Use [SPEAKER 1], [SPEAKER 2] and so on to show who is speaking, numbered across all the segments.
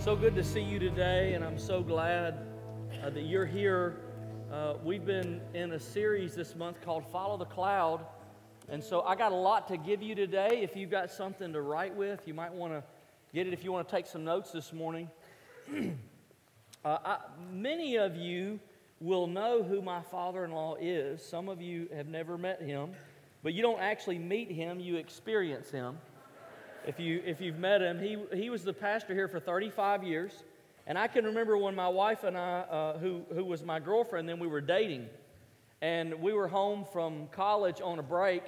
[SPEAKER 1] So good to see you today, and I'm so glad uh, that you're here. Uh, we've been in a series this month called Follow the Cloud. And so I got a lot to give you today. If you've got something to write with, you might want to get it if you want to take some notes this morning. uh, I, many of you will know who my father in law is. Some of you have never met him, but you don't actually meet him, you experience him if, you, if you've met him. He, he was the pastor here for 35 years. And I can remember when my wife and I, uh, who, who was my girlfriend, then we were dating. And we were home from college on a break,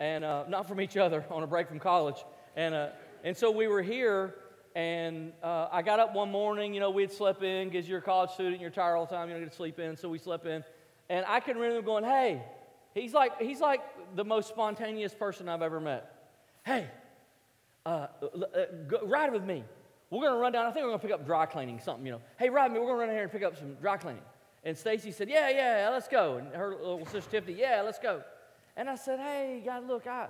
[SPEAKER 1] and uh, not from each other, on a break from college. And, uh, and so we were here, and uh, I got up one morning. You know, we'd slept in because you're a college student, you're tired all the time, you don't get to sleep in. So we slept in. And I can remember going, hey, he's like, he's like the most spontaneous person I've ever met. Hey, uh, uh, ride with me. We're going to run down. I think we're going to pick up dry cleaning, something, you know. Hey, ride with me. We're going to run down here and pick up some dry cleaning. And Stacy said, Yeah, yeah, let's go. And her little sister Tiffany, Yeah, let's go. And I said, Hey, God, look, I,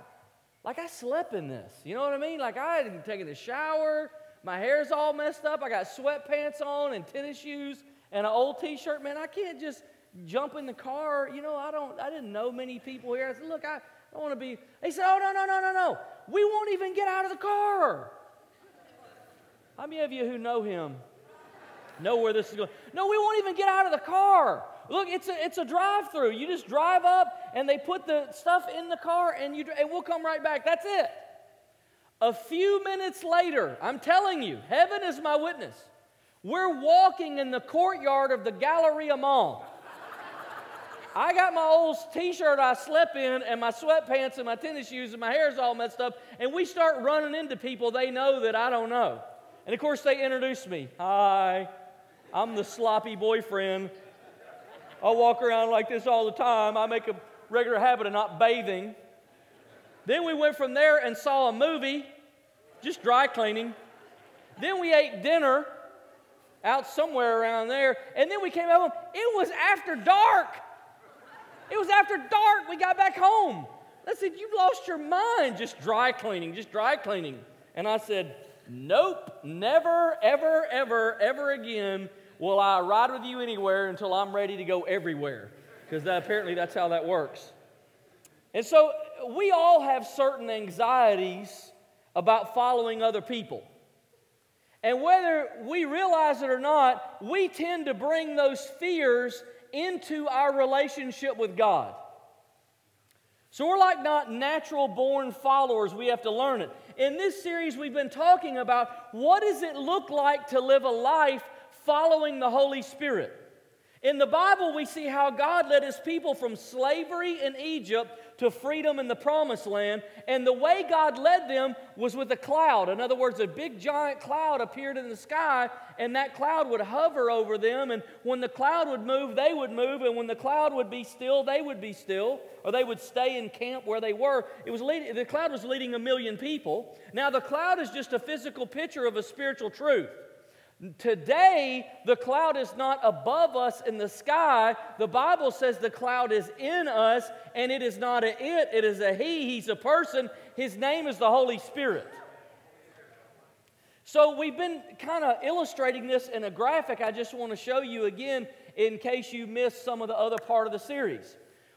[SPEAKER 1] like I slept in this. You know what I mean? Like I hadn't taken a shower. My hair's all messed up. I got sweatpants on and tennis shoes and an old t-shirt. Man, I can't just jump in the car. You know, I don't. I didn't know many people here. I said, Look, I, I want to be. He said, Oh, no, no, no, no, no. We won't even get out of the car. How many of you who know him know where this is going? No, we won't even get out of the car. Look, it's a, it's a drive through. You just drive up and they put the stuff in the car and, you, and we'll come right back. That's it. A few minutes later, I'm telling you, heaven is my witness. We're walking in the courtyard of the Galleria Mall. I got my old t shirt I slept in, and my sweatpants, and my tennis shoes, and my hair's all messed up. And we start running into people they know that I don't know. And of course, they introduce me. Hi, I'm the sloppy boyfriend. I walk around like this all the time. I make a regular habit of not bathing. Then we went from there and saw a movie, just dry cleaning. Then we ate dinner out somewhere around there. And then we came home. It was after dark. It was after dark we got back home. I said, You've lost your mind just dry cleaning, just dry cleaning. And I said, Nope, never, ever, ever, ever again will I ride with you anywhere until I'm ready to go everywhere. Because that, apparently that's how that works. And so we all have certain anxieties about following other people. And whether we realize it or not, we tend to bring those fears into our relationship with God. So we're like not natural born followers, we have to learn it. In this series, we've been talking about what does it look like to live a life following the Holy Spirit. In the Bible, we see how God led his people from slavery in Egypt to freedom in the promised land. And the way God led them was with a cloud. In other words, a big giant cloud appeared in the sky, and that cloud would hover over them. And when the cloud would move, they would move. And when the cloud would be still, they would be still, or they would stay in camp where they were. It was leading, the cloud was leading a million people. Now, the cloud is just a physical picture of a spiritual truth. Today, the cloud is not above us in the sky. The Bible says the cloud is in us, and it is not a it, it is a he. He's a person. His name is the Holy Spirit. So, we've been kind of illustrating this in a graphic. I just want to show you again in case you missed some of the other part of the series.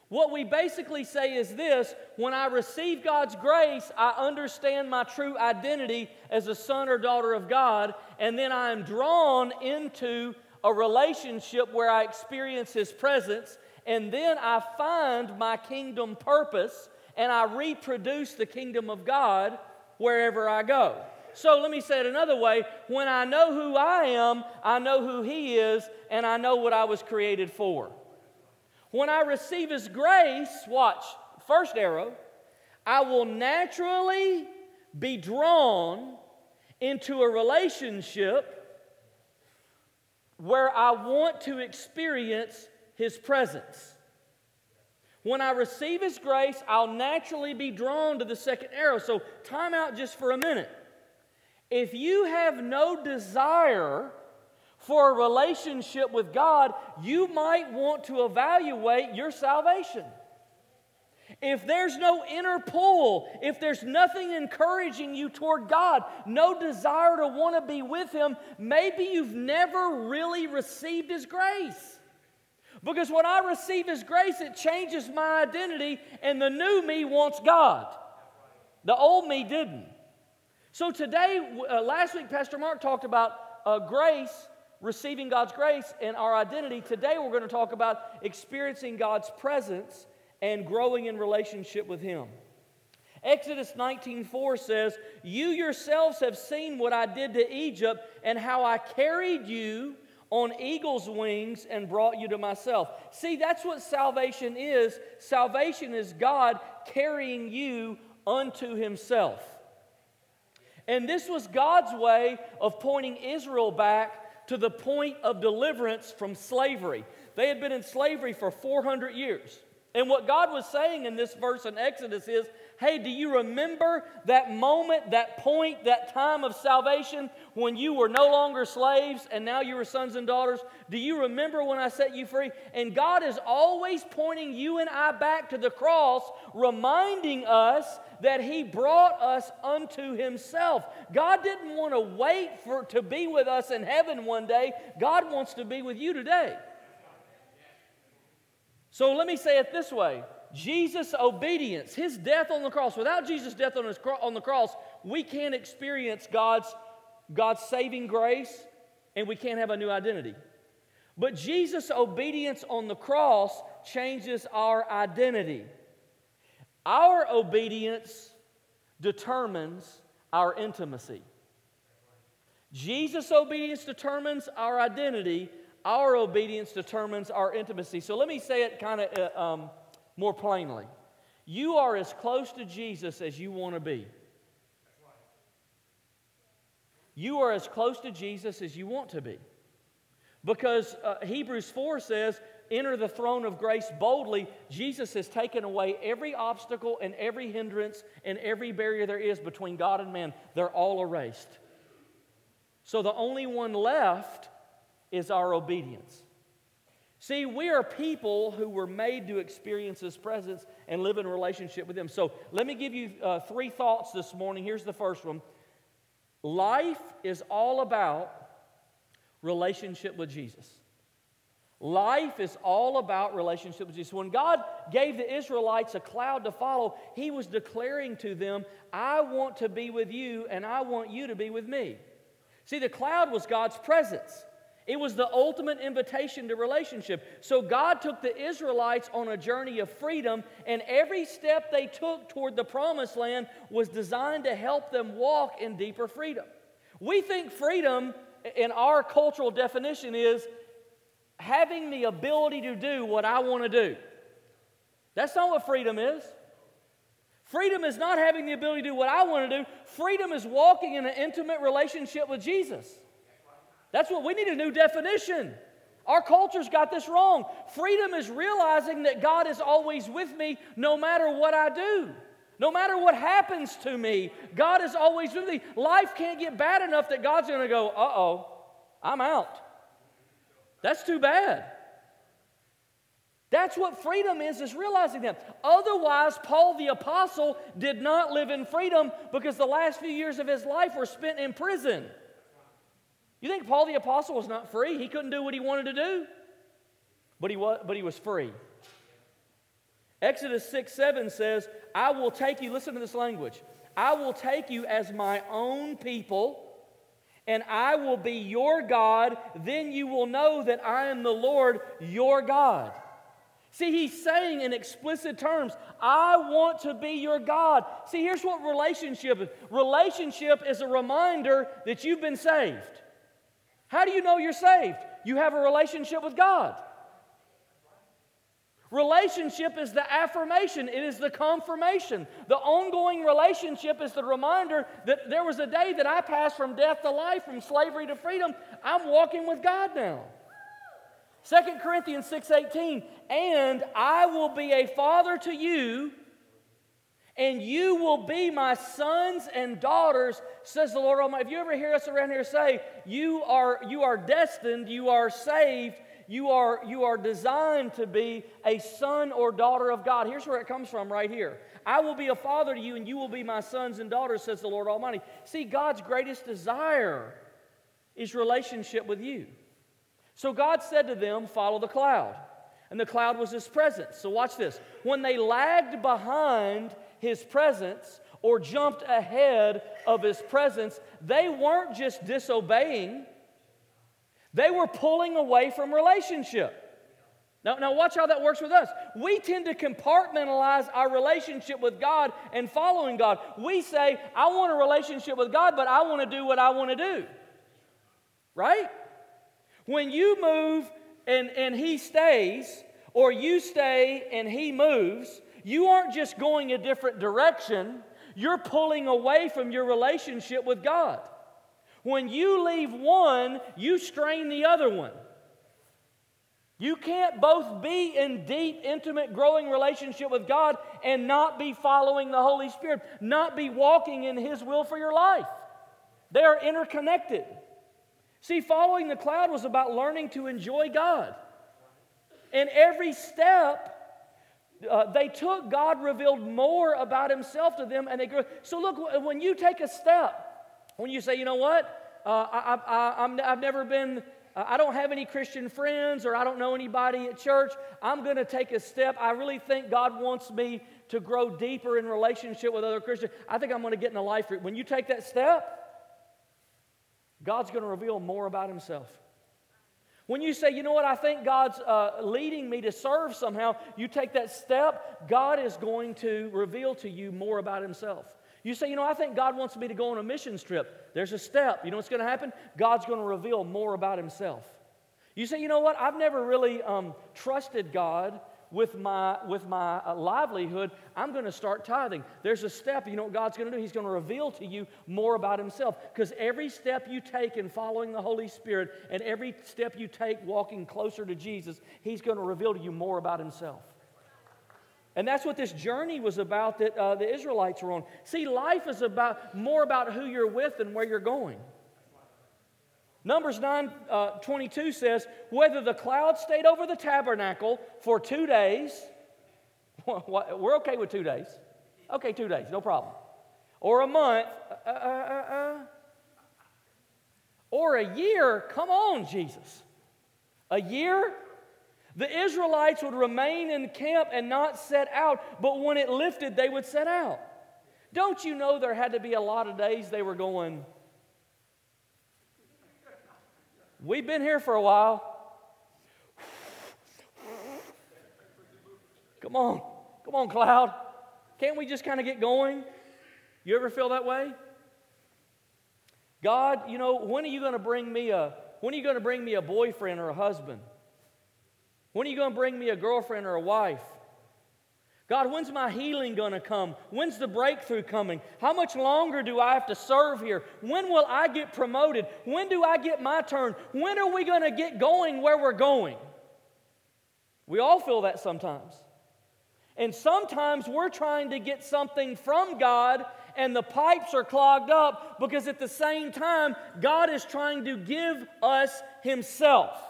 [SPEAKER 1] What we basically say is this when I receive God's grace, I understand my true identity as a son or daughter of God, and then I am drawn into a relationship where I experience His presence, and then I find my kingdom purpose and I reproduce the kingdom of God wherever I go. So let me say it another way when I know who I am, I know who He is, and I know what I was created for. When I receive His grace, watch, first arrow, I will naturally be drawn into a relationship where I want to experience His presence. When I receive His grace, I'll naturally be drawn to the second arrow. So, time out just for a minute. If you have no desire for a relationship with God, you might want to evaluate your salvation. if there's no inner pull, if there's nothing encouraging you toward God, no desire to want to be with Him, maybe you've never really received His grace. Because when I receive His grace, it changes my identity, and the new me wants God. The old me didn't. So today, uh, last week, Pastor Mark talked about uh, grace, receiving God's grace, and our identity. Today, we're going to talk about experiencing God's presence and growing in relationship with him. Exodus 19:4 says, "You yourselves have seen what I did to Egypt and how I carried you on eagle's wings and brought you to myself." See, that's what salvation is. Salvation is God carrying you unto himself. And this was God's way of pointing Israel back to the point of deliverance from slavery. They had been in slavery for 400 years. And what God was saying in this verse in Exodus is hey, do you remember that moment, that point, that time of salvation when you were no longer slaves and now you were sons and daughters? Do you remember when I set you free? And God is always pointing you and I back to the cross, reminding us that He brought us unto Himself. God didn't want to wait for to be with us in heaven one day. God wants to be with you today. So let me say it this way Jesus' obedience, his death on the cross, without Jesus' death on, his, on the cross, we can't experience God's, God's saving grace and we can't have a new identity. But Jesus' obedience on the cross changes our identity. Our obedience determines our intimacy. Jesus' obedience determines our identity, our obedience determines our intimacy. So let me say it kind of uh, um, more plainly. You are as close to Jesus as you want to be. You are as close to Jesus as you want to be. Because uh, Hebrews 4 says, Enter the throne of grace boldly. Jesus has taken away every obstacle and every hindrance and every barrier there is between God and man. They're all erased. So the only one left is our obedience. See, we are people who were made to experience His presence and live in relationship with Him. So let me give you uh, three thoughts this morning. Here's the first one Life is all about relationship with Jesus. Life is all about relationship with Jesus. When God gave the Israelites a cloud to follow, He was declaring to them, I want to be with you and I want you to be with me. See, the cloud was God's presence. It was the ultimate invitation to relationship. So God took the Israelites on a journey of freedom, and every step they took toward the promised land was designed to help them walk in deeper freedom. We think freedom, in our cultural definition, is having the ability to do what I want to do. That's not what freedom is. Freedom is not having the ability to do what I want to do. Freedom is walking in an intimate relationship with Jesus. That's what we need a new definition. Our culture's got this wrong. Freedom is realizing that God is always with me no matter what I do. No matter what happens to me, God is always with me. Life can't get bad enough that God's going to go, uh oh, I'm out. That's too bad. That's what freedom is, is realizing that. Otherwise, Paul the Apostle did not live in freedom because the last few years of his life were spent in prison. You think Paul the Apostle was not free? He couldn't do what he wanted to do, but he was, but he was free. Exodus 6 7 says, I will take you, listen to this language, I will take you as my own people, and I will be your God. Then you will know that I am the Lord your God. See, he's saying in explicit terms, I want to be your God. See, here's what relationship is relationship is a reminder that you've been saved. How do you know you're saved? You have a relationship with God. Relationship is the affirmation, it is the confirmation. The ongoing relationship is the reminder that there was a day that I passed from death to life, from slavery to freedom. I'm walking with God now. 2 Corinthians 6:18, and I will be a father to you and you will be my sons and daughters, says the Lord Almighty. If you ever hear us around here say, you are, you are destined, you are saved, You are, you are designed to be a son or daughter of God. Here's where it comes from right here. I will be a father to you, and you will be my sons and daughters, says the Lord Almighty. See, God's greatest desire is relationship with you. So God said to them, Follow the cloud. And the cloud was his presence. So watch this. When they lagged behind his presence or jumped ahead of his presence, they weren't just disobeying, they were pulling away from relationship. Now, now, watch how that works with us. We tend to compartmentalize our relationship with God and following God. We say, I want a relationship with God, but I want to do what I want to do. Right? When you move and, and He stays, or you stay and He moves, you aren't just going a different direction, you're pulling away from your relationship with God. When you leave one, you strain the other one. You can't both be in deep, intimate, growing relationship with God and not be following the Holy Spirit, not be walking in His will for your life. They are interconnected. See, following the cloud was about learning to enjoy God. And every step uh, they took, God revealed more about Himself to them, and they grew. So, look, when you take a step, when you say, you know what, uh, I, I've never been I don't have any Christian friends or I don't know anybody at church. I'm going to take a step. I really think God wants me to grow deeper in relationship with other Christians. I think I'm going to get in a life. group. When you take that step, God's going to reveal more about Himself. When you say, you know what, I think God's uh, leading me to serve somehow, you take that step, God is going to reveal to you more about Himself. You say, you know, I think God wants me to go on a mission trip. There's a step. You know what's going to happen? God's going to reveal more about Himself. You say, you know what? I've never really um, trusted God with my, with my uh, livelihood. I'm going to start tithing. There's a step. You know what God's going to do? He's going to reveal to you more about Himself. Because every step you take in following the Holy Spirit and every step you take walking closer to Jesus, He's going to reveal to you more about Himself. And that's what this journey was about that uh, the Israelites were on. See, life is about more about who you're with and where you're going. Numbers 9 uh, 22 says, Whether the cloud stayed over the tabernacle for two days, we're okay with two days. Okay, two days, no problem. Or a month, uh, uh, uh, uh, or a year, come on, Jesus. A year? The Israelites would remain in camp and not set out, but when it lifted, they would set out. Don't you know there had to be a lot of days they were going, We've been here for a while. Come on, come on, cloud. Can't we just kind of get going? You ever feel that way? God, you know, when are you going to bring me a when are you going to bring me a boyfriend or a husband? When are you going to bring me a girlfriend or a wife? God, when's my healing going to come? When's the breakthrough coming? How much longer do I have to serve here? When will I get promoted? When do I get my turn? When are we going to get going where we're going? We all feel that sometimes. And sometimes we're trying to get something from God and the pipes are clogged up because at the same time, God is trying to give us Himself.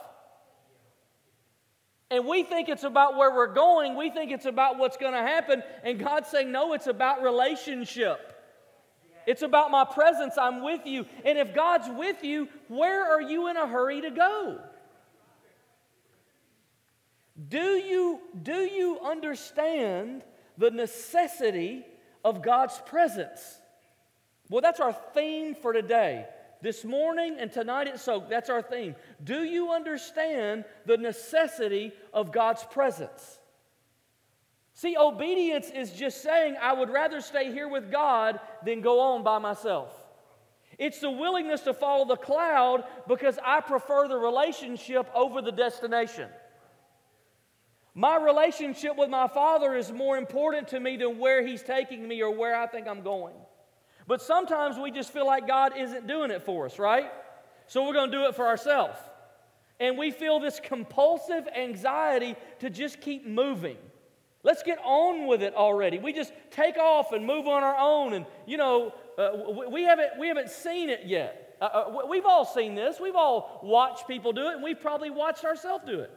[SPEAKER 1] And we think it's about where we're going. We think it's about what's going to happen. And God's saying, no, it's about relationship. It's about my presence. I'm with you. And if God's with you, where are you in a hurry to go? Do you, do you understand the necessity of God's presence? Well, that's our theme for today. This morning and tonight at Soak, that's our theme. Do you understand the necessity of God's presence? See, obedience is just saying, I would rather stay here with God than go on by myself. It's the willingness to follow the cloud because I prefer the relationship over the destination. My relationship with my Father is more important to me than where He's taking me or where I think I'm going. But sometimes we just feel like God isn't doing it for us, right? So we're going to do it for ourselves. And we feel this compulsive anxiety to just keep moving. Let's get on with it already. We just take off and move on our own. And, you know, uh, we, haven't, we haven't seen it yet. Uh, uh, we've all seen this. We've all watched people do it, and we've probably watched ourselves do it.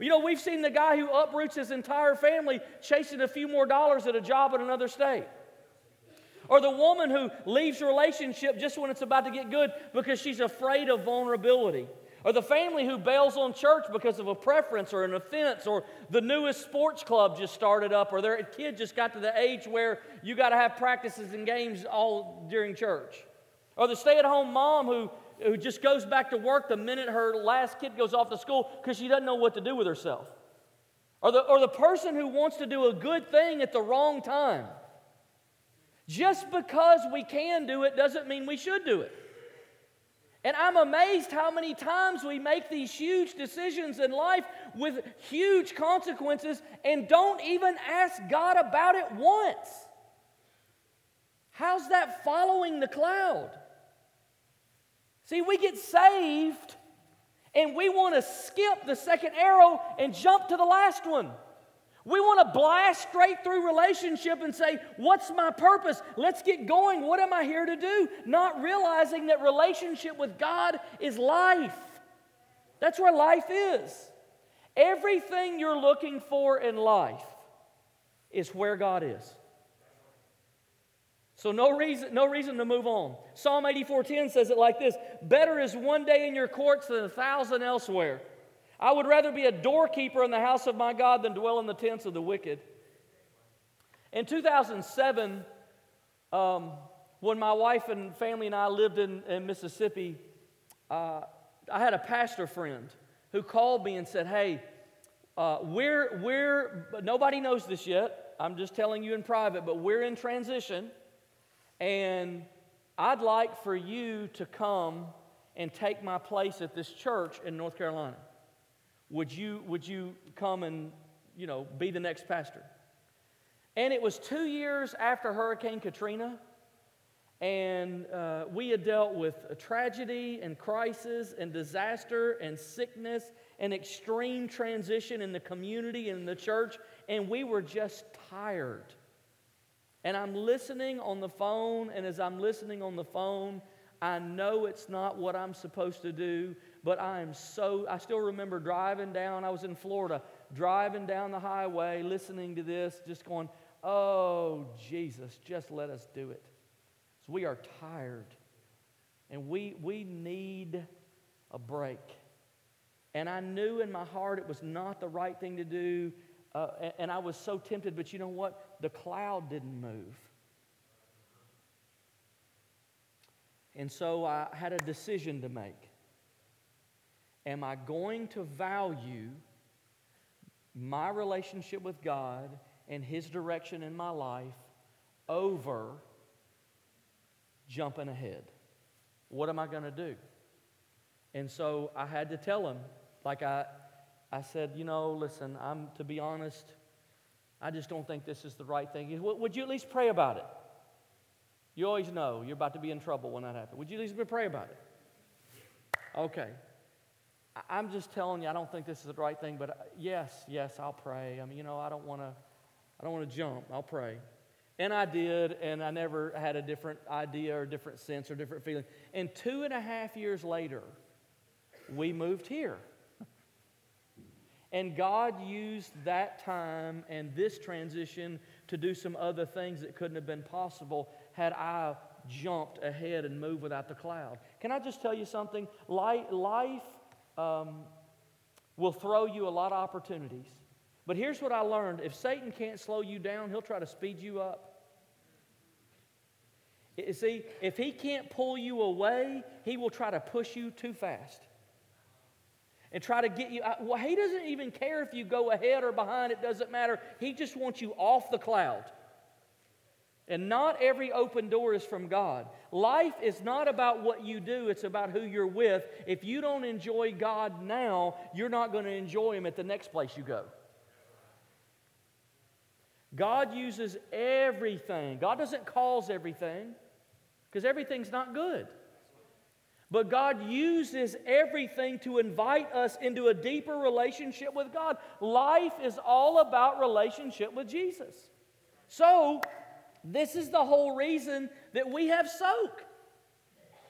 [SPEAKER 1] You know, we've seen the guy who uproots his entire family chasing a few more dollars at a job in another state. Or the woman who leaves a relationship just when it's about to get good because she's afraid of vulnerability. Or the family who bails on church because of a preference or an offense, or the newest sports club just started up, or their kid just got to the age where you got to have practices and games all during church. Or the stay at home mom who, who just goes back to work the minute her last kid goes off to school because she doesn't know what to do with herself. Or the, or the person who wants to do a good thing at the wrong time. Just because we can do it doesn't mean we should do it. And I'm amazed how many times we make these huge decisions in life with huge consequences and don't even ask God about it once. How's that following the cloud? See, we get saved and we want to skip the second arrow and jump to the last one. We want to blast straight through relationship and say, What's my purpose? Let's get going. What am I here to do? Not realizing that relationship with God is life. That's where life is. Everything you're looking for in life is where God is. So no reason, no reason to move on. Psalm 84:10 says it like this: Better is one day in your courts than a thousand elsewhere. I would rather be a doorkeeper in the house of my God than dwell in the tents of the wicked. In 2007, um, when my wife and family and I lived in, in Mississippi, uh, I had a pastor friend who called me and said, Hey, uh, we're, we're, nobody knows this yet. I'm just telling you in private, but we're in transition. And I'd like for you to come and take my place at this church in North Carolina. Would you, would you come and, you know, be the next pastor? And it was two years after Hurricane Katrina, and uh, we had dealt with a tragedy and crisis and disaster and sickness and extreme transition in the community and the church, and we were just tired. And I'm listening on the phone, and as I'm listening on the phone, I know it's not what I'm supposed to do, but I am so, I still remember driving down, I was in Florida, driving down the highway, listening to this, just going, oh, Jesus, just let us do it. So we are tired, and we, we need a break. And I knew in my heart it was not the right thing to do, uh, and, and I was so tempted, but you know what? The cloud didn't move. And so I had a decision to make. Am I going to value my relationship with God and His direction in my life over jumping ahead? What am I going to do? And so I had to tell him, like I, I said, you know, listen, I'm to be honest, I just don't think this is the right thing. Would you at least pray about it? You always know you're about to be in trouble when that happens. Would you at least pray about it? Okay. I'm just telling you, I don't think this is the right thing, but uh, yes, yes, I'll pray. I mean, you know, I don't want to, I don't want to jump. I'll pray. And I did, and I never had a different idea or different sense or different feeling. And two and a half years later, we moved here. And God used that time and this transition to do some other things that couldn't have been possible had I jumped ahead and moved without the cloud. Can I just tell you something? Life, life um, will throw you a lot of opportunities. But here's what I learned if Satan can't slow you down, he'll try to speed you up. You see, if he can't pull you away, he will try to push you too fast and try to get you. Well, he doesn't even care if you go ahead or behind, it doesn't matter. He just wants you off the cloud. And not every open door is from God. Life is not about what you do, it's about who you're with. If you don't enjoy God now, you're not going to enjoy Him at the next place you go. God uses everything. God doesn't cause everything because everything's not good. But God uses everything to invite us into a deeper relationship with God. Life is all about relationship with Jesus. So, this is the whole reason that we have soak.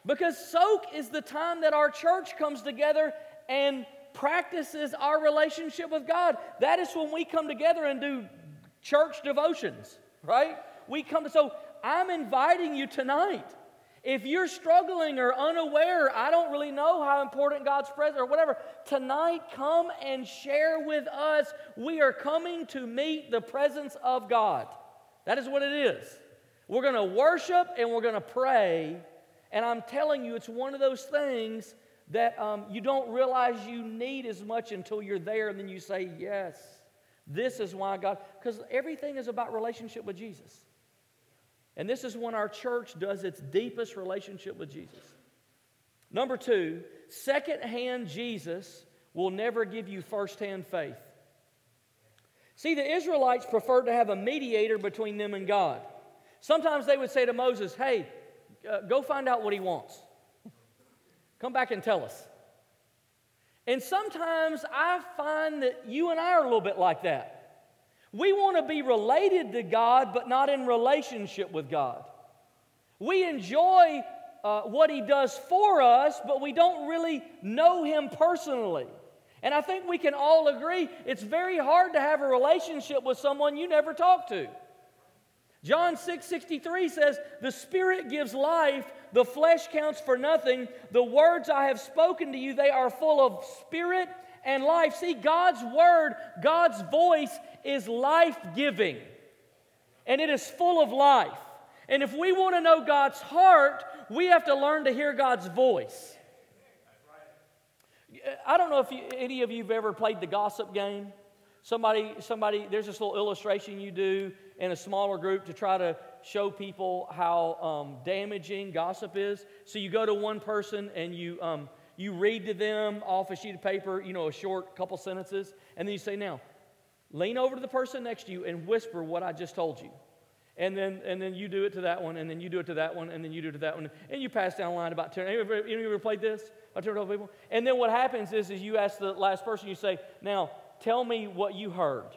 [SPEAKER 1] Because soak is the time that our church comes together and practices our relationship with God. That is when we come together and do church devotions, right? We come to, so I'm inviting you tonight. If you're struggling or unaware, I don't really know how important God's presence or whatever, tonight come and share with us. We are coming to meet the presence of God. That is what it is. We're going to worship and we're going to pray. And I'm telling you, it's one of those things that um, you don't realize you need as much until you're there and then you say, Yes, this is why God, because everything is about relationship with Jesus. And this is when our church does its deepest relationship with Jesus. Number two, secondhand Jesus will never give you firsthand faith. See, the Israelites preferred to have a mediator between them and God. Sometimes they would say to Moses, Hey, uh, go find out what he wants. Come back and tell us. And sometimes I find that you and I are a little bit like that. We want to be related to God, but not in relationship with God. We enjoy uh, what He does for us, but we don't really know Him personally. And I think we can all agree it's very hard to have a relationship with someone you never talk to. John 6 63 says, The Spirit gives life, the flesh counts for nothing. The words I have spoken to you, they are full of spirit and life. See, God's word, God's voice is life giving, and it is full of life. And if we want to know God's heart, we have to learn to hear God's voice. I don't know if you, any of you have ever played the gossip game. Somebody, somebody, there's this little illustration you do in a smaller group to try to show people how um, damaging gossip is. So you go to one person and you um, you read to them off a sheet of paper, you know, a short couple sentences, and then you say, Now, lean over to the person next to you and whisper what I just told you. And then, and then you do it to that one, and then you do it to that one, and then you do it to that one, and you pass down the line about 10. Anybody, anybody ever played this? About 10 people? And then what happens is, is you ask the last person, you say, Now, tell me what you heard.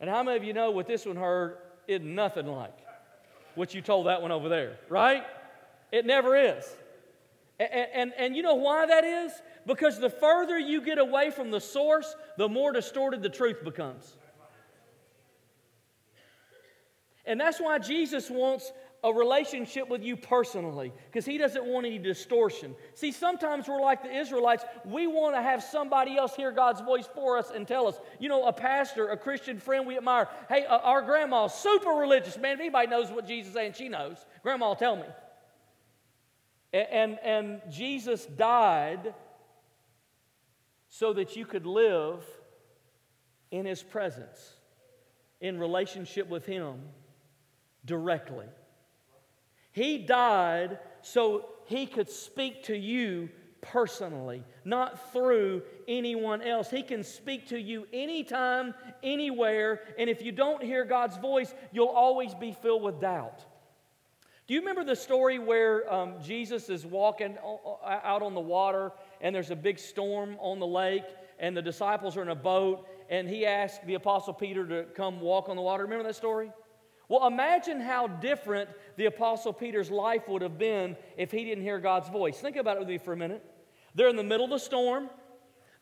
[SPEAKER 1] And how many of you know what this one heard is nothing like what you told that one over there, right? It never is. And, and, and, you know why that is? Because the further you get away from the source, the more distorted the truth becomes. And that's why Jesus wants a relationship with you personally, because he doesn't want any distortion. See, sometimes we're like the Israelites. We want to have somebody else hear God's voice for us and tell us. You know, a pastor, a Christian friend we admire. Hey, uh, our grandma's super religious, man. If anybody knows what Jesus is saying, she knows. Grandma, tell me. And, and Jesus died so that you could live in his presence, in relationship with him directly. He died so he could speak to you personally, not through anyone else. He can speak to you anytime, anywhere, and if you don't hear God's voice, you'll always be filled with doubt. Do you remember the story where um, Jesus is walking out on the water and there's a big storm on the lake and the disciples are in a boat and he asked the apostle Peter to come walk on the water? Remember that story? Well, imagine how different the apostle Peter's life would have been if he didn't hear God's voice. Think about it with me for a minute. They're in the middle of the storm,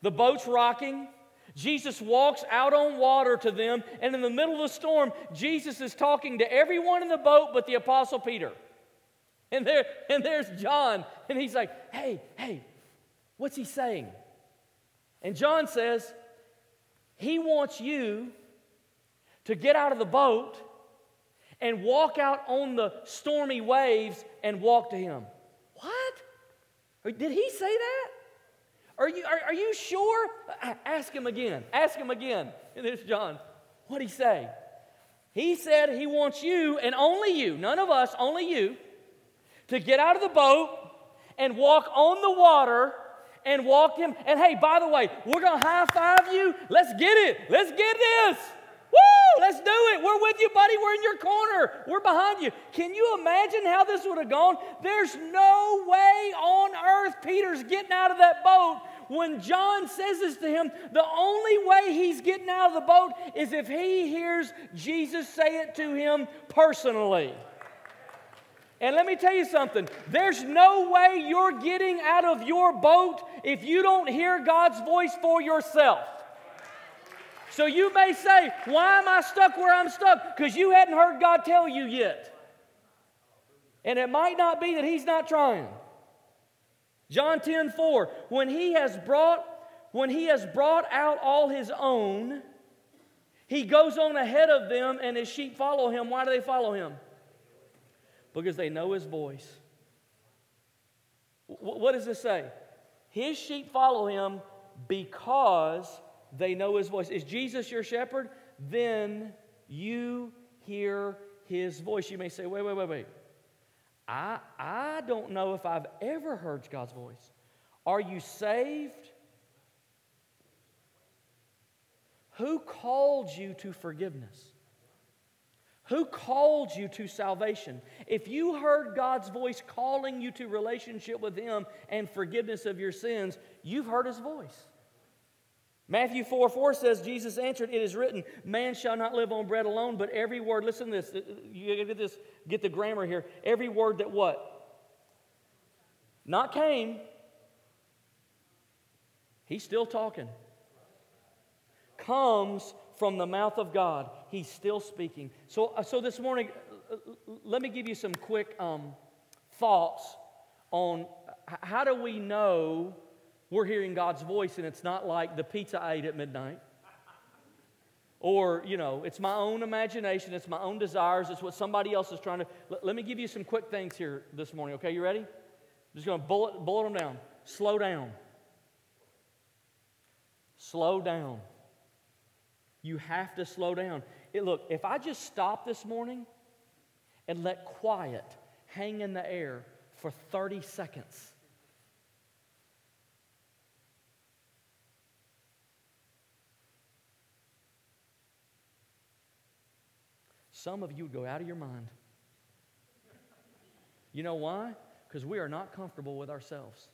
[SPEAKER 1] the boat's rocking. Jesus walks out on water to them, and in the middle of the storm, Jesus is talking to everyone in the boat but the Apostle Peter. And, there, and there's John, and he's like, hey, hey, what's he saying? And John says, he wants you to get out of the boat and walk out on the stormy waves and walk to him. What? Did he say that? Are you, are, are you sure? Ask him again. Ask him again. And there's John. What'd he say? He said he wants you, and only you, none of us, only you, to get out of the boat and walk on the water and walk him. And hey, by the way, we're going to high five you. Let's get it. Let's get this. Let's do it. We're with you, buddy. We're in your corner. We're behind you. Can you imagine how this would have gone? There's no way on earth Peter's getting out of that boat. When John says this to him, the only way he's getting out of the boat is if he hears Jesus say it to him personally. And let me tell you something there's no way you're getting out of your boat if you don't hear God's voice for yourself. So you may say, Why am I stuck where I'm stuck? Because you hadn't heard God tell you yet. And it might not be that He's not trying. John 10 4, when He has brought, when He has brought out all His own, He goes on ahead of them and His sheep follow Him. Why do they follow Him? because they know his voice. What does this say? His sheep follow him because they know his voice. Is Jesus your shepherd? Then you hear his voice. You may say, wait, wait, wait, wait. I, I don't know if I've ever heard God's voice. Are you saved? Who called you to forgiveness? Who called you to salvation? If you heard God's voice calling you to relationship with Him and forgiveness of your sins, you've heard His voice. Matthew 4 4 says, Jesus answered, It is written, Man shall not live on bread alone, but every word, listen to this, you get this, get the grammar here. Every word that what? Not came. He's still talking. Comes from the mouth of God. He's still speaking. So, uh, so this morning, uh, uh, let me give you some quick um, thoughts on how do we know we're hearing God's voice and it's not like the pizza I ate at midnight. Or, you know, it's my own imagination, it's my own desires, it's what somebody else is trying to. Let, let me give you some quick things here this morning, okay? You ready? I'm just to bullet, bullet them down. Slow down. Slow down. You have to slow down. It, look, if I just stop this morning and let quiet hang in the air for 30 seconds, some of you would go out of your mind. You know why? Because we are not comfortable with ourselves.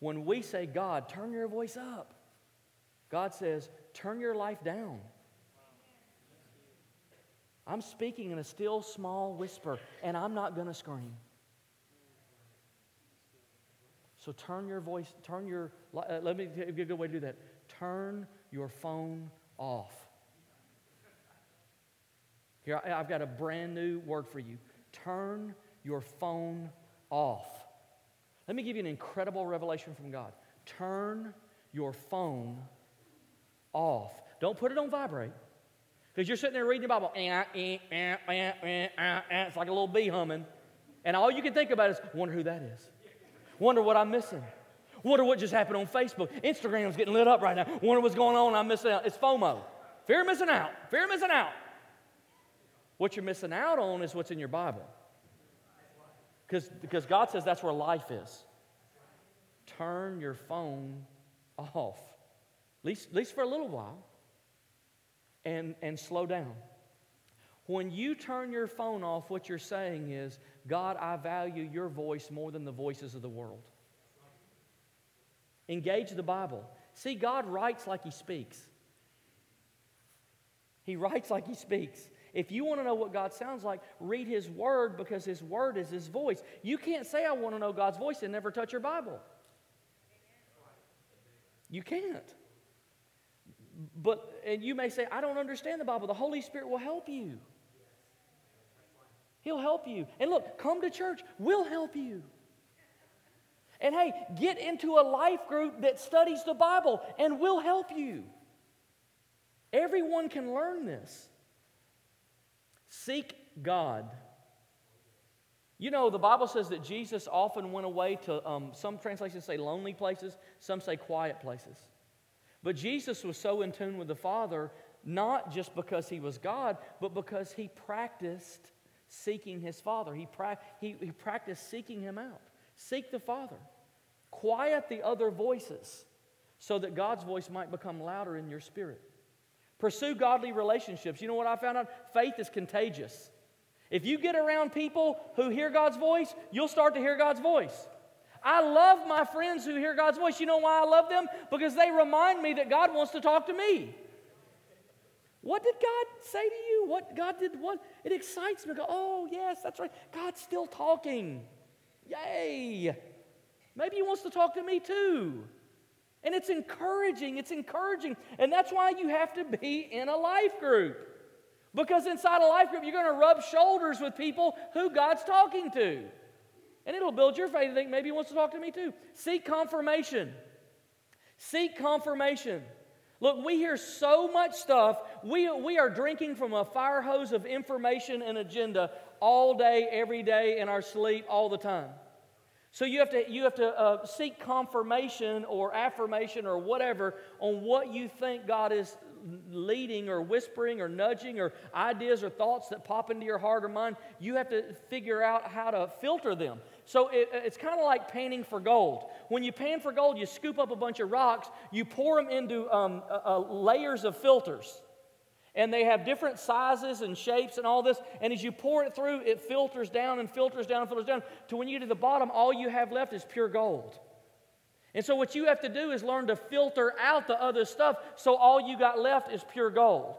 [SPEAKER 1] When we say, God, turn your voice up, God says, turn your life down. I'm speaking in a still small whisper, and I'm not going to scream. So turn your voice, turn your, uh, let me give you a good way to do that. Turn your phone off. Here, I've got a brand new word for you. Turn your phone off. Let me give you an incredible revelation from God. Turn your phone off. Don't put it on vibrate. Because you're sitting there reading the Bible. Eh, eh, eh, it's like a little bee humming. And all you can think about is, wonder who that is. Wonder what I'm missing. Wonder what just happened on Facebook. Instagram's getting lit up right now. Wonder what's going on. I'm missing out. It's FOMO. Fear of missing out. Fear of missing out. What you're missing out on is what's in your Bible. Because, God says that's where life is. Turn your phone off at least, at least for a little while, and, and slow down. When you turn your phone off, what you're saying is, God, I value your voice more than the voices of the world. Engage the Bible. See, God writes like He speaks. He writes like He speaks. If you want to know what God sounds like, read His Word because His Word is His voice. You can't say, I want to know God's voice and never touch your Bible. You can't. But, and you may say, I don't understand the Bible. The Holy Spirit will help you. He'll help you. And look, come to church. We'll help you. And hey, get into a life group that studies the Bible and we'll help you. Everyone can learn this. Seek God. You know, the Bible says that Jesus often went away to, um, some translations say lonely places, some say quiet places. But Jesus was so in tune with the Father, not just because he was God, but because he practiced seeking his Father. He, pra- he, he practiced seeking him out. Seek the Father. Quiet the other voices so that God's voice might become louder in your spirit. Pursue godly relationships. You know what I found out? Faith is contagious. If you get around people who hear God's voice, you'll start to hear God's voice. I love my friends who hear God's voice. You know why I love them? Because they remind me that God wants to talk to me. What did God say to you? What God did what? It excites me. Go, oh, yes, that's right. God's still talking. Yay. Maybe He wants to talk to me too. And it's encouraging. It's encouraging. And that's why you have to be in a life group. Because inside a life group, you're going to rub shoulders with people who God's talking to. And it'll build your faith think maybe He wants to talk to me too. Seek confirmation. Seek confirmation. Look, we hear so much stuff. We, we are drinking from a fire hose of information and agenda all day, every day, in our sleep, all the time. So you have to, you have to uh, seek confirmation or affirmation or whatever on what you think God is leading or whispering or nudging or ideas or thoughts that pop into your heart or mind. You have to figure out how to filter them. So it, it's kind of like panning for gold. When you pan for gold, you scoop up a bunch of rocks, you pour them into um, uh, uh, layers of filters. And they have different sizes and shapes and all this. And as you pour it through, it filters down and filters down and filters down to when you get to the bottom, all you have left is pure gold. And so, what you have to do is learn to filter out the other stuff so all you got left is pure gold.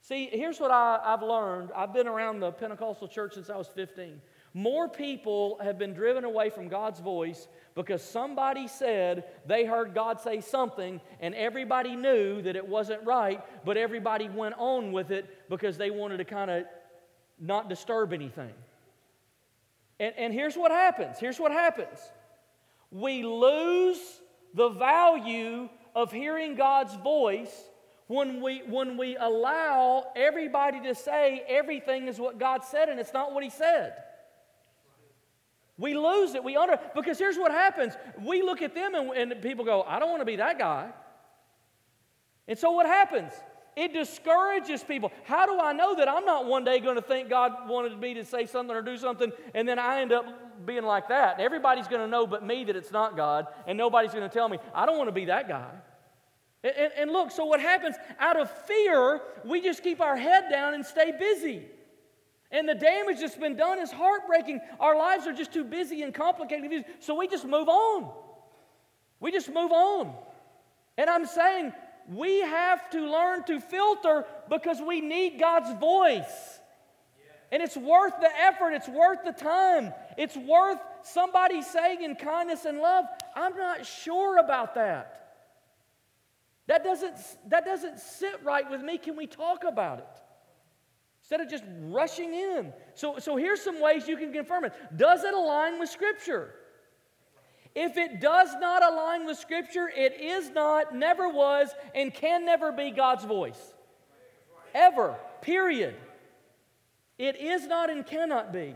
[SPEAKER 1] See, here's what I, have learned. I've been around the Pentecostal church since I was 15. More people have been driven away from God's voice because somebody said they heard God say something and everybody knew that it wasn't right, but everybody went on with it because they wanted to kind of not disturb anything. And, and here's what happens here's what happens we lose the value of hearing God's voice when we, when we allow everybody to say everything is what God said and it's not what He said. We lose it. We honor because here's what happens. We look at them and, and people go, I don't want to be that guy. And so what happens? It discourages people. How do I know that I'm not one day going to think God wanted me to say something or do something and then I end up being like that? Everybody's going to know but me that it's not God, and nobody's going to tell me, I don't want to be that guy. And, and, and look, so what happens? Out of fear, we just keep our head down and stay busy. And the damage that's been done is heartbreaking. Our lives are just too busy and complicated, so we just move on. We just move on. And I'm saying we have to learn to filter because we need God's voice. And it's worth the effort, it's worth the time, it's worth somebody saying in kindness and love, I'm not sure about that. That doesn't, that doesn't sit right with me. Can we talk about it? Instead of just rushing in. So, so here's some ways you can confirm it. Does it align with Scripture? If it does not align with Scripture, it is not, never was, and can never be God's voice. Ever. Period. It is not and cannot be.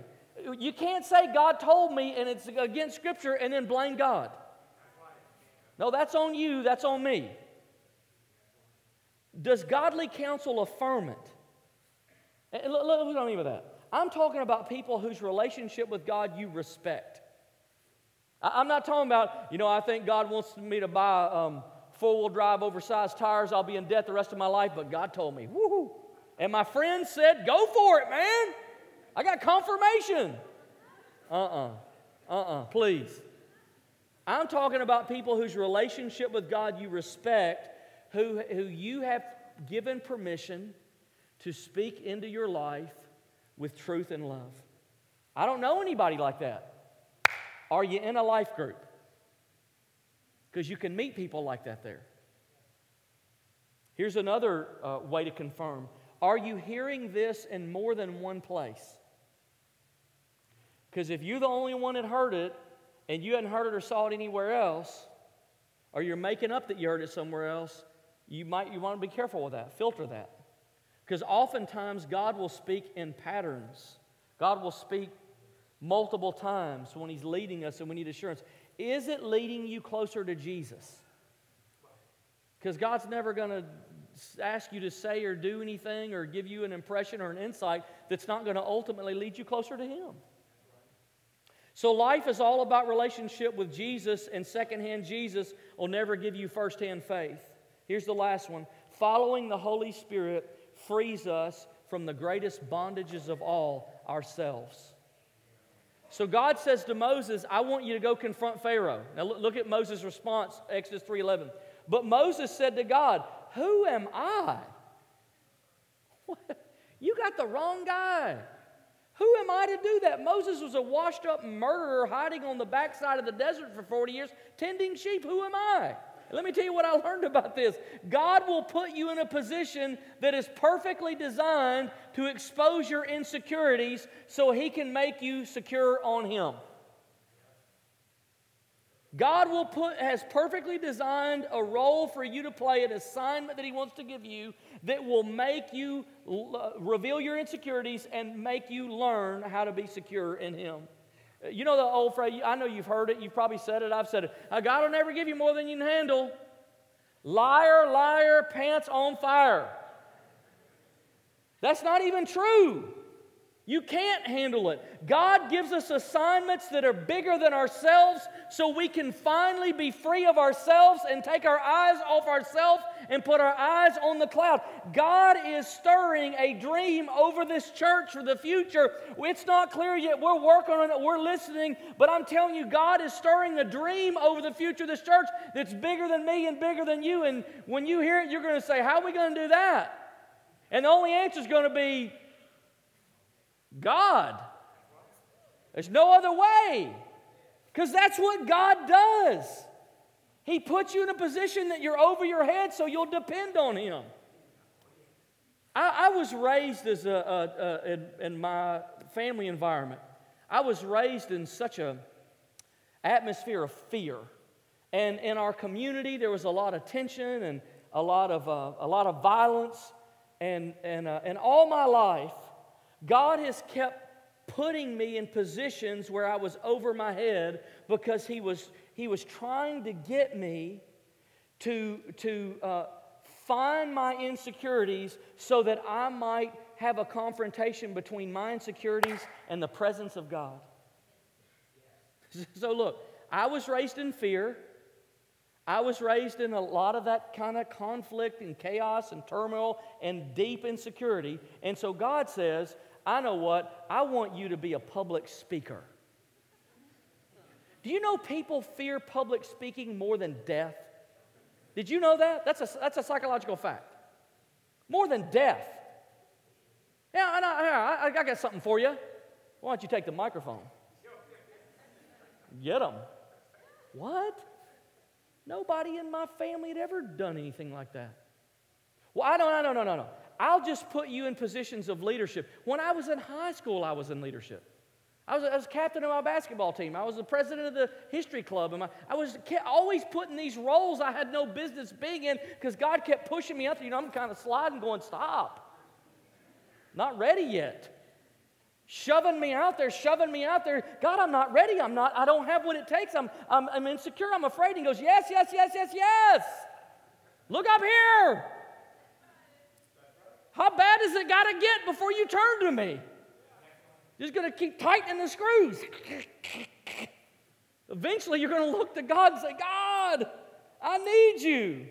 [SPEAKER 1] You can't say God told me and it's against Scripture and then blame God. No, that's on you, that's on me. Does godly counsel affirm it? And look, look what I mean by that. I'm talking about people whose relationship with God you respect. I'm not talking about, you know, I think God wants me to buy um, four wheel drive oversized tires. I'll be in debt the rest of my life, but God told me, woohoo. And my friend said, Go for it, man. I got confirmation. Uh uh-uh. uh. Uh-uh. Please. I'm talking about people whose relationship with God you respect, who, who you have given permission to speak into your life with truth and love. I don't know anybody like that. Are you in a life group? Because you can meet people like that there. Here's another uh, way to confirm are you hearing this in more than one place? Because if you're the only one that heard it and you hadn't heard it or saw it anywhere else, or you're making up that you heard it somewhere else, you might you want to be careful with that. Filter that. Because oftentimes God will speak in patterns. God will speak multiple times when He's leading us and we need assurance. Is it leading you closer to Jesus? Because God's never going to ask you to say or do anything or give you an impression or an insight that's not going to ultimately lead you closer to Him. So, life is all about relationship with Jesus, and secondhand Jesus will never give you firsthand faith. Here's the last one following the Holy Spirit frees us from the greatest bondages of all ourselves. So God says to Moses, I want you to go confront Pharaoh. Now look at Moses' response, Exodus 3:11. But Moses said to God, who am I you got the wrong guy. Who am I to do that? Moses was a washed up murderer hiding on the backside of the desert for 40 years, tending sheep. Who am I? Let me tell you what I learned about this. God will put you in a position that is perfectly designed to expose your insecurities so He can make you secure on Him. God will put has perfectly designed a role for you to play, an assignment that He wants to give you that will make you uh, reveal your insecurities and make you learn how to be secure in Him. You know the old phrase, I know you've heard it, you've probably said it, I've said it. Uh, God will never give you more than you can handle. Liar, liar, pants on fire. That's not even true. You can't handle it. God gives us assignments that are bigger than ourselves so we can finally be free of ourselves and take our eyes off ourselves and put our eyes on the cloud. God is stirring a dream over this church for the future. It's not clear yet. We're working on it, we're listening, but I'm telling you, God is stirring a dream over the future of this church that's bigger than me and bigger than you. And when you hear it, you're going to say, How are we going to do that? And the only answer is going to be God. There's no other way. Because that's what God does. He puts you in a position that you're over your head so you'll depend on Him. I, I was raised as a, a, a in, in, my family environment. I was raised in such a atmosphere of fear. And in our community, there was a lot of tension and a lot of, uh, a lot of violence. And, and, uh, and all my life, God has kept putting me in positions where I was over my head because He was, he was trying to get me to, to uh, find my insecurities so that I might have a confrontation between my insecurities and the presence of God. So, look, I was raised in fear. I was raised in a lot of that kind of conflict and chaos and turmoil and deep insecurity. And so God says, I know what? I want you to be a public speaker. Do you know people fear public speaking more than death? Did you know that? That's a, that's a psychological fact. More than death. Yeah, I, I, I got something for you. Why don't you take the microphone? Get them. What? Nobody in my family had ever done anything like that. Well, I don't, know, no, no, no, no. I'll just put you in positions of leadership. When I was in high school, I was in leadership. I was, I was captain of my basketball team. I was the president of the history club. And my, I was always put in these roles I had no business being in because God kept pushing me up. You know, I'm kind of sliding, going, stop. Not ready yet. Shoving me out there, shoving me out there. God, I'm not ready. I'm not, I don't have what it takes. I'm, I'm, I'm insecure. I'm afraid. He goes, yes, yes, yes, yes, yes. Look up here. How bad does it got to get before you turn to me? Just going to keep tightening the screws. Eventually, you're going to look to God and say, God, I need you.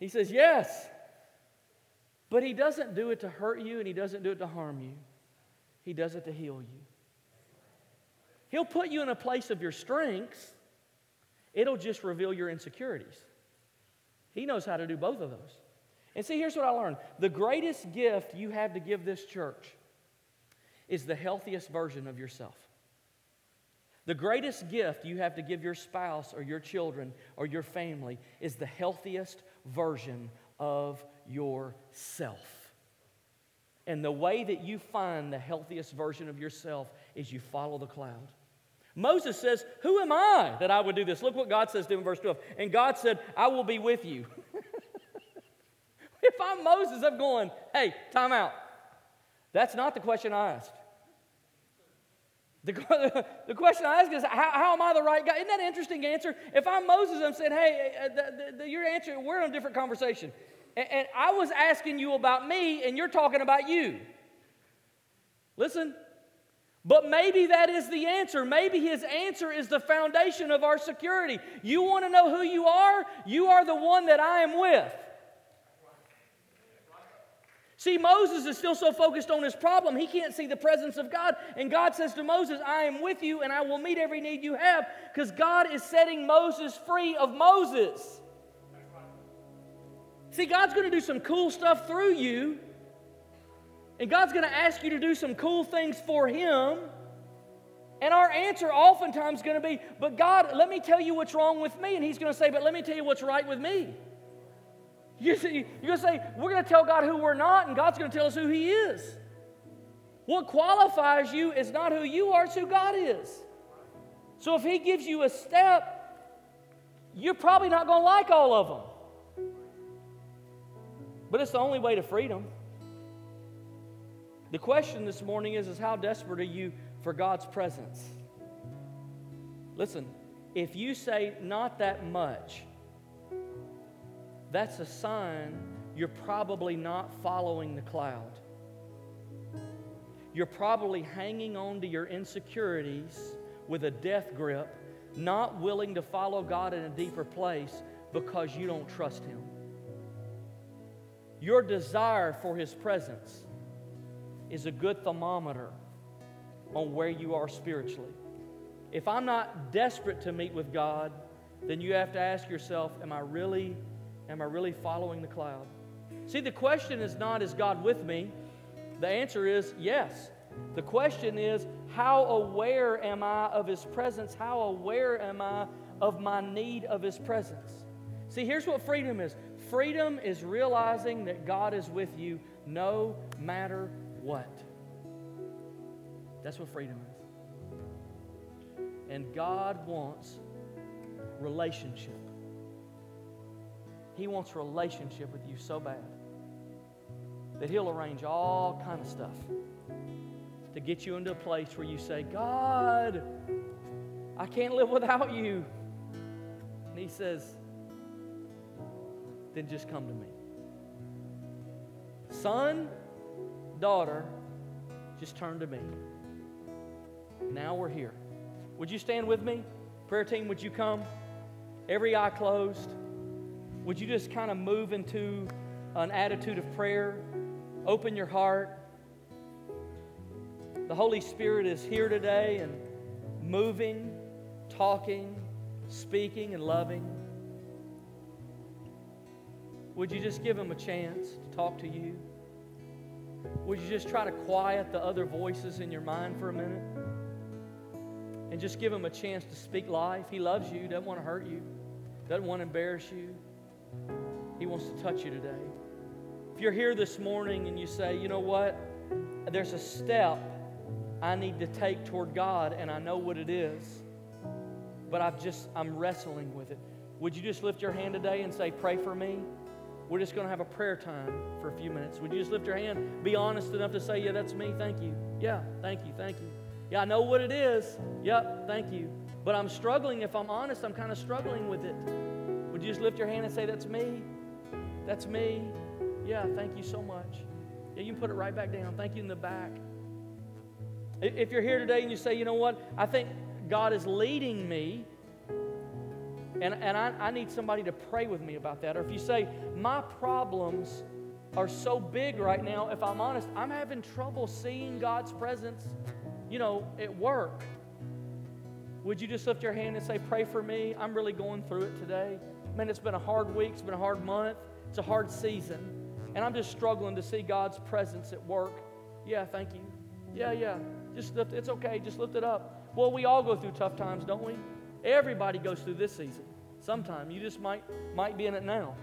[SPEAKER 1] He says, Yes. But He doesn't do it to hurt you and He doesn't do it to harm you, He does it to heal you. He'll put you in a place of your strengths, it'll just reveal your insecurities. He knows how to do both of those. And see, here's what I learned the greatest gift you have to give this church is the healthiest version of yourself. The greatest gift you have to give your spouse or your children or your family is the healthiest version of yourself. And the way that you find the healthiest version of yourself is you follow the cloud. Moses says, Who am I that I would do this? Look what God says to him in verse 12. And God said, I will be with you. If I'm Moses, I'm going, hey, time out. That's not the question I asked. The, the question I ask is, how, how, am I the right guy? Isn't that an interesting answer? If I'm Moses, I'm saying, hey, uh, the, the, your answer, we're in a different conversation. And, and I was asking you about me, and you're talking about you. Listen, but maybe that is the answer. Maybe his answer is the foundation of our security. You want to know who you are? You are the one that I am with. See, Moses is still so focused on his problem, he can't see the presence of God. And God says to Moses, I am with you and I will meet every need you have because God is setting Moses free of Moses. See, God's going to do some cool stuff through you, And God's going to ask you to do some cool things for Him. And our answer oftentimes is going to be, But God, let me tell you what's wrong with me. And He's going to say, But let me tell you what's right with me. You're going to say, We're going to tell God who we're not, and God's going to tell us who He is. What qualifies you is not who you are, it's who God is. So if He gives you a step, you're probably not going to like all of them. But it's the only way to freedom. The question this morning is, is how desperate are you for God's presence? Listen, if you say not that much, that's a sign you're probably not following the cloud. You're probably hanging on to your insecurities with a death grip, not willing to follow God in a deeper place because you don't trust Him. Your desire for His presence is a good thermometer on where you are spiritually. If I'm not desperate to meet with God, then you have to ask yourself, am I really am I really following the cloud? See, the question is not is God with me? The answer is yes. The question is how aware am I of his presence? How aware am I of my need of his presence? See, here's what freedom is. Freedom is realizing that God is with you no matter what? That's what freedom is. And God wants relationship. He wants relationship with you so bad that he'll arrange all kind of stuff to get you into a place where you say, God, I can't live without you. And he says, then just come to me. Son, daughter, just turn to me. Now we're here. Would you stand with me? Prayer team, would you come? Every eye closed. Would you just kind of move into an attitude of prayer? Open your heart. The Holy Spirit is here today and moving, talking, speaking, and loving. Would you just give Him a chance to talk to you? Would you just try to quiet the other voices in your mind for a minute? And just give him a chance to speak life. He loves you, doesn't want to hurt you, doesn't want to embarrass you. He wants to touch you today. If you're here this morning and you say, you know what? There's a step I need to take toward God, and I know what it is, but I've just, I'm wrestling with it. Would you just lift your hand today and say, Pray for me? We're just going to have a prayer time for a few minutes. Would you just lift your hand? Be honest enough to say, Yeah, that's me. Thank you. Yeah, thank you. Thank you. Yeah, I know what it is. Yep, thank you. But I'm struggling. If I'm honest, I'm kind of struggling with it. Would you just lift your hand and say, That's me? That's me. Yeah, thank you so much. Yeah, you can put it right back down. Thank you in the back. If you're here today and you say, You know what? I think God is leading me and, and I, I need somebody to pray with me about that. Or if you say, my problems are so big right now, if I'm honest, I'm having trouble seeing God's presence, you know, at work. Would you just lift your hand and say, Pray for me? I'm really going through it today. Man, it's been a hard week, it's been a hard month, it's a hard season. And I'm just struggling to see God's presence at work. Yeah, thank you. Yeah, yeah. Just lift it's okay, just lift it up. Well, we all go through tough times, don't we? Everybody goes through this season sometime. You just might, might be in it now.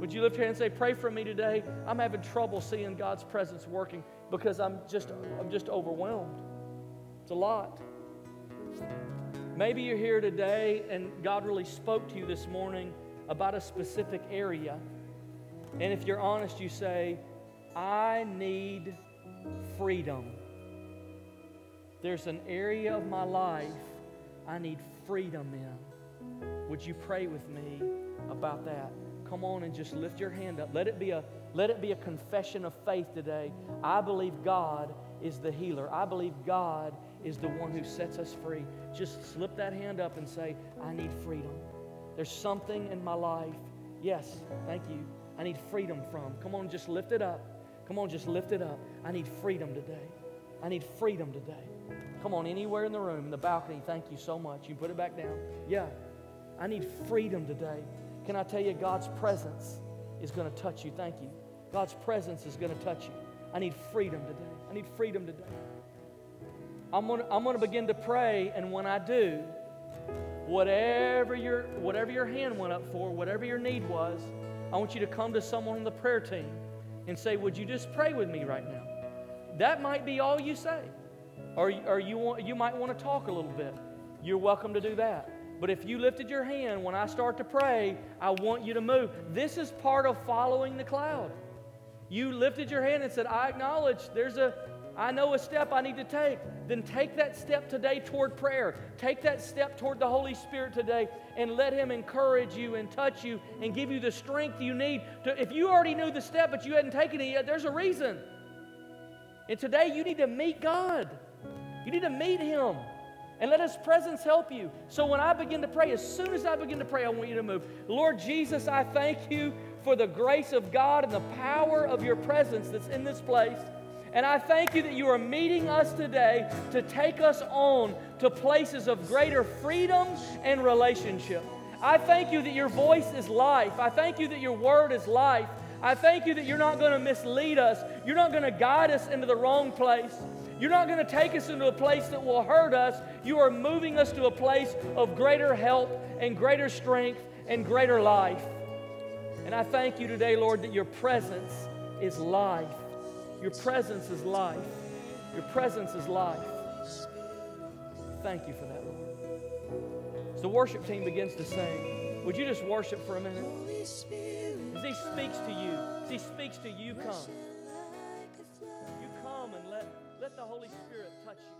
[SPEAKER 1] Would you lift your hand and say, Pray for me today? I'm having trouble seeing God's presence working because I'm just, I'm just overwhelmed. It's a lot. Maybe you're here today and God really spoke to you this morning about a specific area. And if you're honest, you say, I need freedom. There's an area of my life I need freedom in. Would you pray with me about that? Come on and just lift your hand up. Let it be a let it be a confession of faith today. I believe God is the healer. I believe God is the one who sets us free. Just slip that hand up and say, I need freedom. There's something in my life. Yes, thank you. I need freedom from. Come on, just lift it up. Come on, just lift it up. I need freedom today. I need freedom today. Come on, anywhere in the room, in the balcony, thank you so much. You put it back down. Yeah, I need freedom today. Can I tell you, God's presence is going to touch you? Thank you. God's presence is going to touch you. I need freedom today. I need freedom today. I'm gonna, I'm gonna begin to pray, and when I do, whatever your, whatever your hand went up for, whatever your need was, I want you to come to someone on the prayer team and say, Would you just pray with me right now? That might be all you say. Or, or you, want, you might want to talk a little bit. You're welcome to do that. But if you lifted your hand when I start to pray, I want you to move. This is part of following the cloud. You lifted your hand and said, I acknowledge there's a, I know a step I need to take. Then take that step today toward prayer. Take that step toward the Holy Spirit today and let Him encourage you and touch you and give you the strength you need. To, if you already knew the step but you hadn't taken it yet, there's a reason. And today you need to meet God. You need to meet Him and let His presence help you. So when I begin to pray, as soon as I begin to pray, I want you to move. Lord Jesus, I thank you for the grace of God and the power of your presence that's in this place. And I thank you that you are meeting us today to take us on to places of greater freedom and relationship. I thank you that your voice is life. I thank you that your word is life. I thank you that you're not going to mislead us. You're not going to guide us into the wrong place. You're not going to take us into a place that will hurt us. You are moving us to a place of greater help and greater strength and greater life. And I thank you today, Lord, that your presence is life. Your presence is life. Your presence is life. Thank you for that, Lord. As the worship team begins to sing, would you just worship for a minute? As He speaks to you, as He speaks to you, come. You come and let, let the Holy Spirit touch you.